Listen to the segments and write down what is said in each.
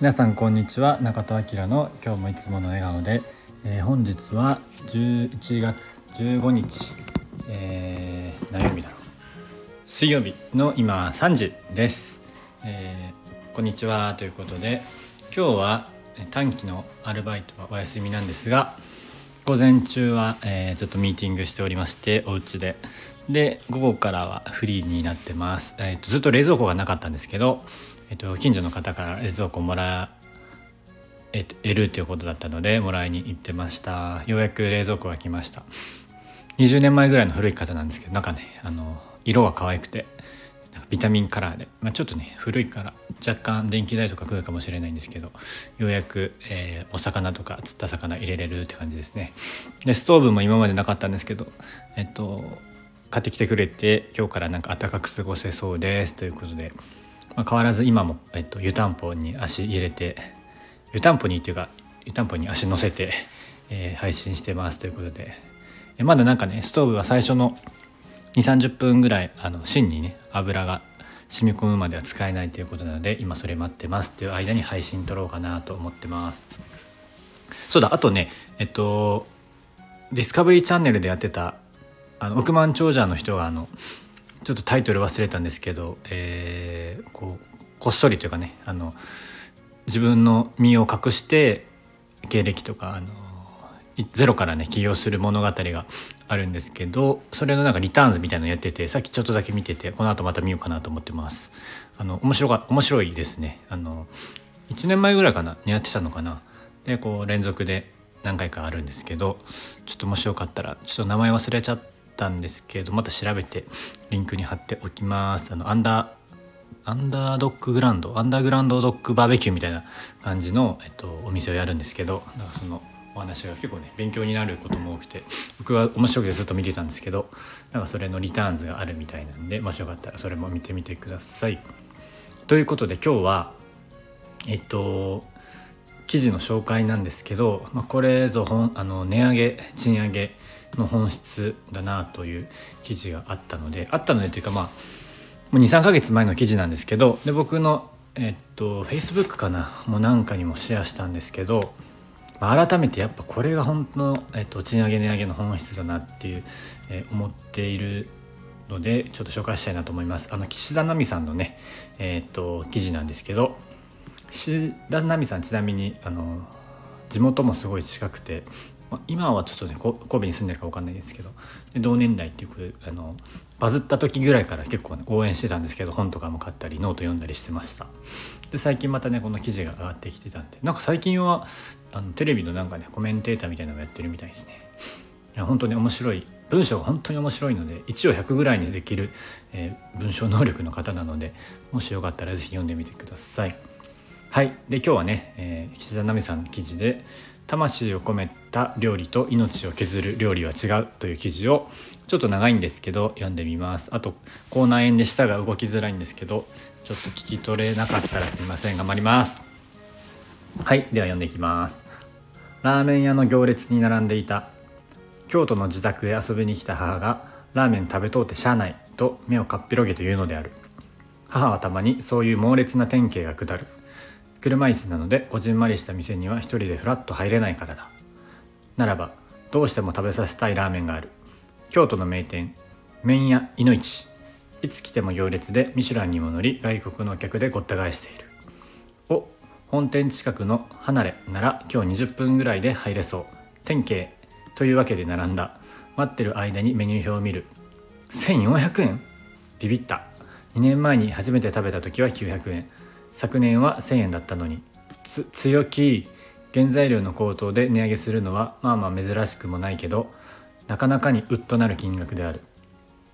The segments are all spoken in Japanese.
皆さんこんにちは。中戸明の今日もいつもの笑顔で、えー、本日は11月15日、えー、何曜日だろう。水曜日の今3時です、えー、こんにちは。ということで今日は短期のアルバイトはお休みなんですが午前中は、えー、ちょっとミーティングしておりましてお家で。で午後からはフリーになってます、えーと、ずっと冷蔵庫がなかったんですけど、えーと、近所の方から冷蔵庫もらえるということだったのでもらいに行ってました。ようやく冷蔵庫が来ました。20年前ぐらいの古い方なんですけどなんかねあの色が可愛くてビタミンカラーで、まあ、ちょっとね古いから若干電気代とか食うかもしれないんですけどようやく、えー、お魚とか釣った魚入れれるって感じですね。でストーブも今までなかったんですけどえっと買ってきてくれて今日からなんか暖かく過ごせそうですということで、まあ、変わらず今も、えっと、湯たんぽに足入れて湯たんぽにっていうか湯たんぽに足乗せて、えー、配信してますということで。えまだなんかねストーブは最初の2 3 0分ぐらいあの芯にね油が染み込むまでは使えないということなので今それ待ってますっていう間に配信撮ろうかなと思ってます。そうだあとねえっとディスカバリーチャンネルでやってたあの億万長者の人があのちょっとタイトル忘れたんですけど、えー、こうこっそりというかねあの自分の身を隠して経歴とかあのゼロからね起業する物語があるんですけどそれのなんかリターンズみたいなのやっててさっきちょっとだけ見ててこの後また見ようかなと思ってます。あの面白が面白いですね。あの1年前ぐらいかなやってたのかな。でこう連続で何回かあるんですけどちょっともしよかったらちょっと名前忘れちゃったたんですけどまた調べてリンクに貼っておきますあのアンダーアンダードッググランドアンダーグランドドッグバーベキューみたいな感じの、えっと、お店をやるんですけどなんかそのお話が結構ね勉強になることも多くて僕は面白くてずっと見てたんですけどなんかそれのリターンズがあるみたいなんでもしよかったらそれも見てみてください。ということで今日はえっと記事の紹介なんですけど、まあ、これぞ本あの値上げ賃上げの本質だなという記事があったのであったのでというかまあもう23ヶ月前の記事なんですけどで僕のえっと Facebook かなもうなんかにもシェアしたんですけど改めてやっぱこれが本当の、えっと、賃上げ値上げの本質だなっていう、えー、思っているのでちょっと紹介したいなと思います。あの岸田奈美さんのねえー、っと記事なんですけど岸田奈美さんちなみにあの地元もすごい近くて、まあ、今はちょっとね神戸に住んでるか分かんないですけど同年代っていうあのバズった時ぐらいから結構、ね、応援してたんですけど本とかも買ったりノート読んだりしてました。で最近またねこの記事が上がってきてたんでなんか最近はあのテレビのなんかねコメンテーターみたいなのをやってるみたいですね。いや本当に面白い文章が本当に面白いので1を100ぐらいにできる、えー、文章能力の方なのでもしよかったら是非読んでみてください。はい。で今日はね、えー、岸田奈美さんの記事で魂を込めた料理と命を削る料理は違うという記事をちょっと長いんですけど読んでみます。あと口内炎で舌が動きづらいんですけどちょっと聞き取れなかったらすみません頑張ります。はい。では読んでいきます。ラーメン屋の行列に並んでいた京都の自宅へ遊びに来た母がラーメン食べとうてしゃあないと目をかっぴろげと言うのである。母はたまにそういう猛烈な典型が下る。車椅子なのでこじんまりした店には一人でフラッと入れないからだ。ならばどうしても食べさせたいラーメンがある。京都の名店麺屋いのいちいつ来ても行列でミシュランにも乗り外国のお客でごった返している。お本店近くの離れなら今日20分ぐらいで入れそう。典型というわけで並んだ。待ってる間にメニュー表を見る。1400円？ビビった。2年前に初めて食べた時は900円。昨年は1000円だったのにつ強気。原材料の高騰で値上げするのはまあまあ珍しくもないけどなかなかにウッとなる金額である。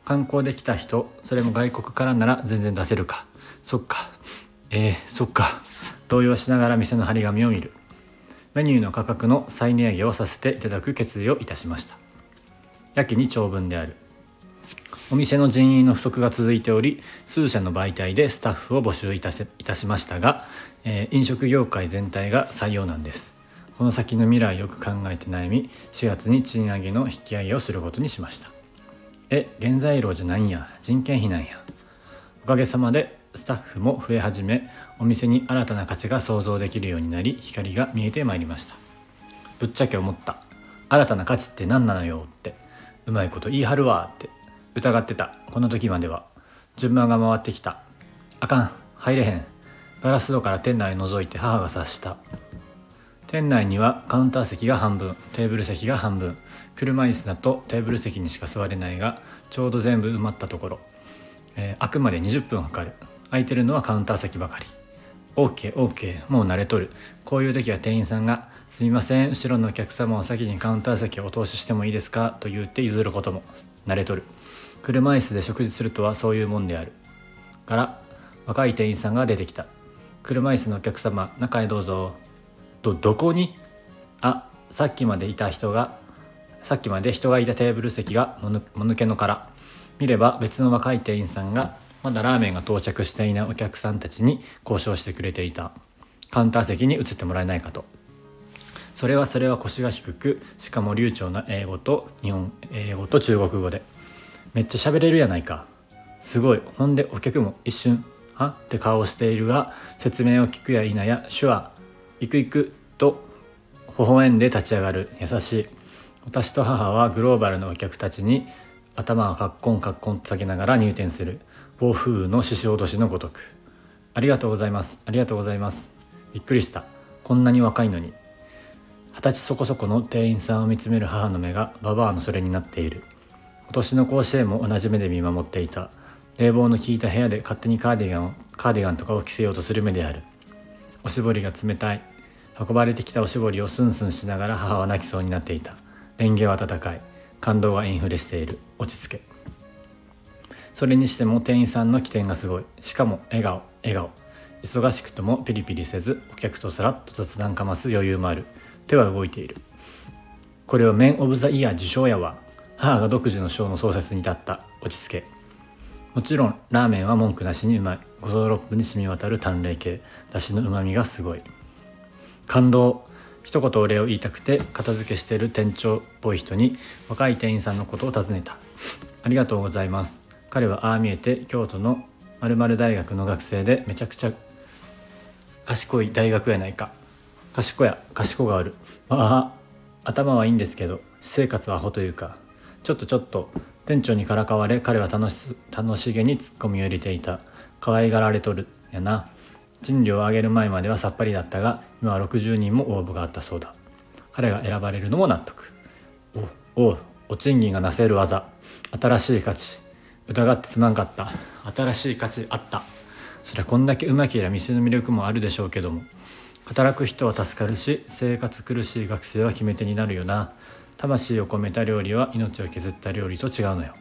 観光で来た人それも外国からなら全然出せるか。そっか。えー、そっか。動揺しながら店の張り紙を見る。メニューの価格の再値上げをさせていただく決意をいたしました。やけに長文である。お店の人員の不足が続いており数社の媒体でスタッフを募集いたせいたしましたが、えー、飲食業界全体が採用なんです。この先の未来よく考えて悩み4月に賃上げの引き上げをすることにしました。え原材料じゃないんや。人件費なんや。おかげさまでスタッフも増え始めお店に新たな価値が想像できるようになり光が見えてまいりました。ぶっちゃけ思った。新たな価値って何なのよってうまいこと言い張るわって疑ってた。この時までは。順番が回ってきた。あかん。入れへん。ガラス戸から店内を覗いて母が察した。店内にはカウンター席が半分。テーブル席が半分。車椅子だとテーブル席にしか座れないがちょうど全部埋まったところ、えー、あくまで20分かかる。空いてるのはカウンター席ばかり。OKOK もう慣れとる。こういう時は店員さんが「すみません。後ろのお客様を先にカウンター席をお通ししてもいいですか?」と言って譲ることも。慣れとる。車椅子で食事するとはそういうもんである。から若い店員さんが出てきた。車椅子のお客様中へどうぞ。とどこに？あさっきまでいた人がさっきまで人がいたテーブル席がもぬけの殻。見れば別の若い店員さんがまだラーメンが到着していないお客さんたちに交渉してくれていた。カウンター席に移ってもらえないかと。それはそれは腰が低くしかも流暢な英語と日本英語と中国語でめっちゃ喋れるやないか。すごい。ほんでお客も一瞬「は?」って顔をしているが説明を聞くや否や手話「行く行く」と微笑んで立ち上がる。優しい。私と母はグローバルのお客たちに頭がカッコンカッコンと下げながら入店する。暴風雨の獅子落としのごとく。ありがとうございます。ありがとうございます。びっくりした。こんなに若いのに。二十歳そこそこの店員さんを見つめる母の目がババアのそれになっている。今年の甲子園も同じ目で見守っていた。冷房の効いた部屋で勝手にカーディガンカーディガンとかを着せようとする目である。おしぼりが冷たい。運ばれてきたおしぼりをスンスンしながら母は泣きそうになっていた。レンゲは温かい。感動がインフレしている。落ち着け。それにしても店員さんの起点がすごい。しかも笑顔。笑顔。忙しくともピリピリせずお客とさらっと雑談かます余裕もある。手は動いている。これはメン・オブ・ザ・イヤー受賞やわ母が独自の賞の創設に立った落ち着け。もちろんラーメンは文句なしにうまい。五臓六腑に染み渡る淡麗系。だしのうまみがすごい。感動。一言お礼を言いたくて片付けしてる店長っぽい人に若い店員さんのことを尋ねた。ありがとうございます。彼はああ見えて京都の〇〇大学の学生でめちゃくちゃ賢い大学やないか。賢や賢がある。まあ頭はいいんですけど私生活はアホというか。ちょっとちょっと店長にからかわれ彼は楽し楽しげにツッコミを入れていた。可愛がられとるやな。賃料を上げる前まではさっぱりだったが今は60人も応募があったそうだ。彼が選ばれるのも納得。おおお賃金がなせる技。新しい価値。疑ってつまんかった。新しい価値あった。そりゃこんだけうまけりゃ店の魅力もあるでしょうけども。働く人は助かるし生活苦しい学生は決め手になるよな。魂を込めた料理は命を削った料理と違うのよ。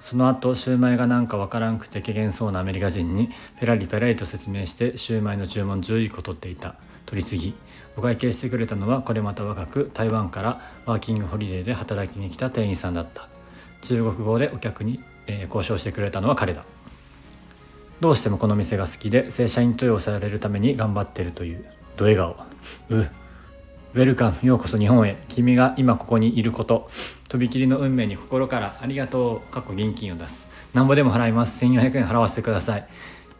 その後シューマイがなんかわからんくて怪げそうなアメリカ人にペラリペラリと説明してシューマイの注文11個取っていた。取り次ぎ。お会計してくれたのはこれまた若く台湾からワーキングホリデーで働きに来た店員さんだった。中国語でお客にえー、交渉してくれたのは彼だ。どうしてもこの店が好きで正社員登用されるために頑張ってるという。ド笑顔。うウェルカムようこそ日本へ。君が今ここにいること。とびきりの運命に心からありがとう。過去現金を出す。なんぼでも払います。1400円払わせてください。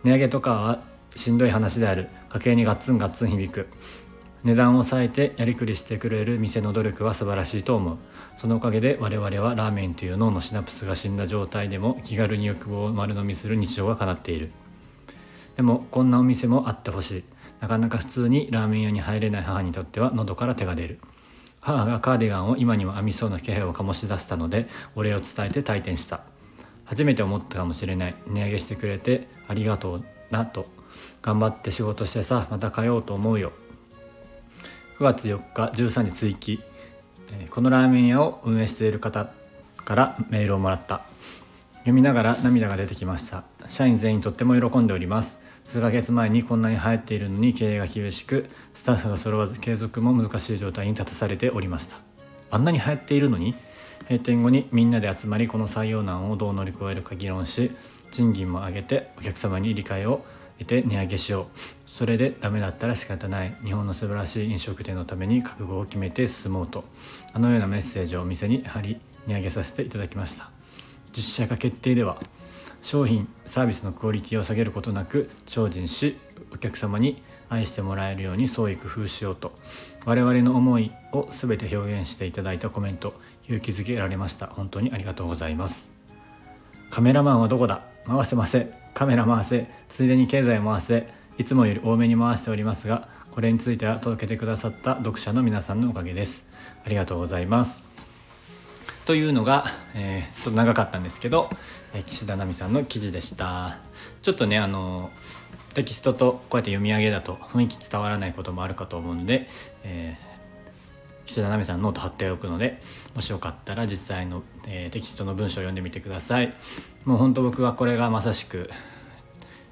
値上げとかはしんどい話である。家計にガッツンガッツン響く。値段を抑えてやりくりしてくれる店の努力は素晴らしいと思う。そのおかげで我々はラーメンという脳のシナプスが死んだ状態でも気軽に欲望を丸飲みする日常が叶っている。でもこんなお店もあってほしい。なかなか普通にラーメン屋に入れない母にとっては喉から手が出る。母がカーディガンを今にも編みそうな気配を醸し出したのでお礼を伝えて退店した。初めて思ったかもしれない。値上げしてくれてありがとうなと。頑張って仕事してさまた通おうと思うよ。9月4日13時追記。このラーメン屋を運営している方からメールをもらった。読みながら涙が出てきました。社員全員とっても喜んでおります。数ヶ月前にこんなに流行っているのに経営が厳しくスタッフが揃わず継続も難しい状態に立たされておりました。あんなに流行っているのに閉店後にみんなで集まりこの採用難をどう乗り越えるか議論し賃金も上げてお客様に理解を得て値上げしよう。それでダメだったら仕方ない。日本の素晴らしい飲食店のために覚悟を決めて進もうと。あのようなメッセージをお店に貼り値上げさせていただきました。実写化決定では商品サービスのクオリティを下げることなく精進しお客様に愛してもらえるように創意工夫しようと我々の思いを全て表現していただいたコメント勇気づけられました。本当にありがとうございます。カメラマンはどこだ？回せませカメラ回せ。ついでに経済回せ。いつもより多めに回しておりますがこれについては届けてくださった読者の皆さんのおかげです。ありがとうございます。というのが、えー、ちょっと長かったんですけど、え、岸田奈美さんの記事でした。ちょっとねあのテキストとこうやって読み上げだと雰囲気伝わらないこともあるかと思うので、えー、岸田奈美さんノート貼っておくのでもしよかったら実際の、えー、テキストの文章を読んでみてください。もう本当僕はこれがまさしく、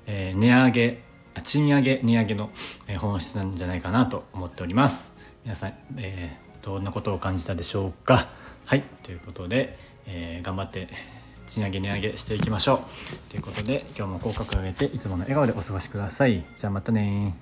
えー、値上げ賃上げ値上げの本質なんじゃないかなと思っております。皆さん、えー、どんなことを感じたでしょうか？はいということで、えー、頑張って賃上げ値上げしていきましょう。ということで今日も口角を上げていつもの笑顔でお過ごしください。じゃあまたね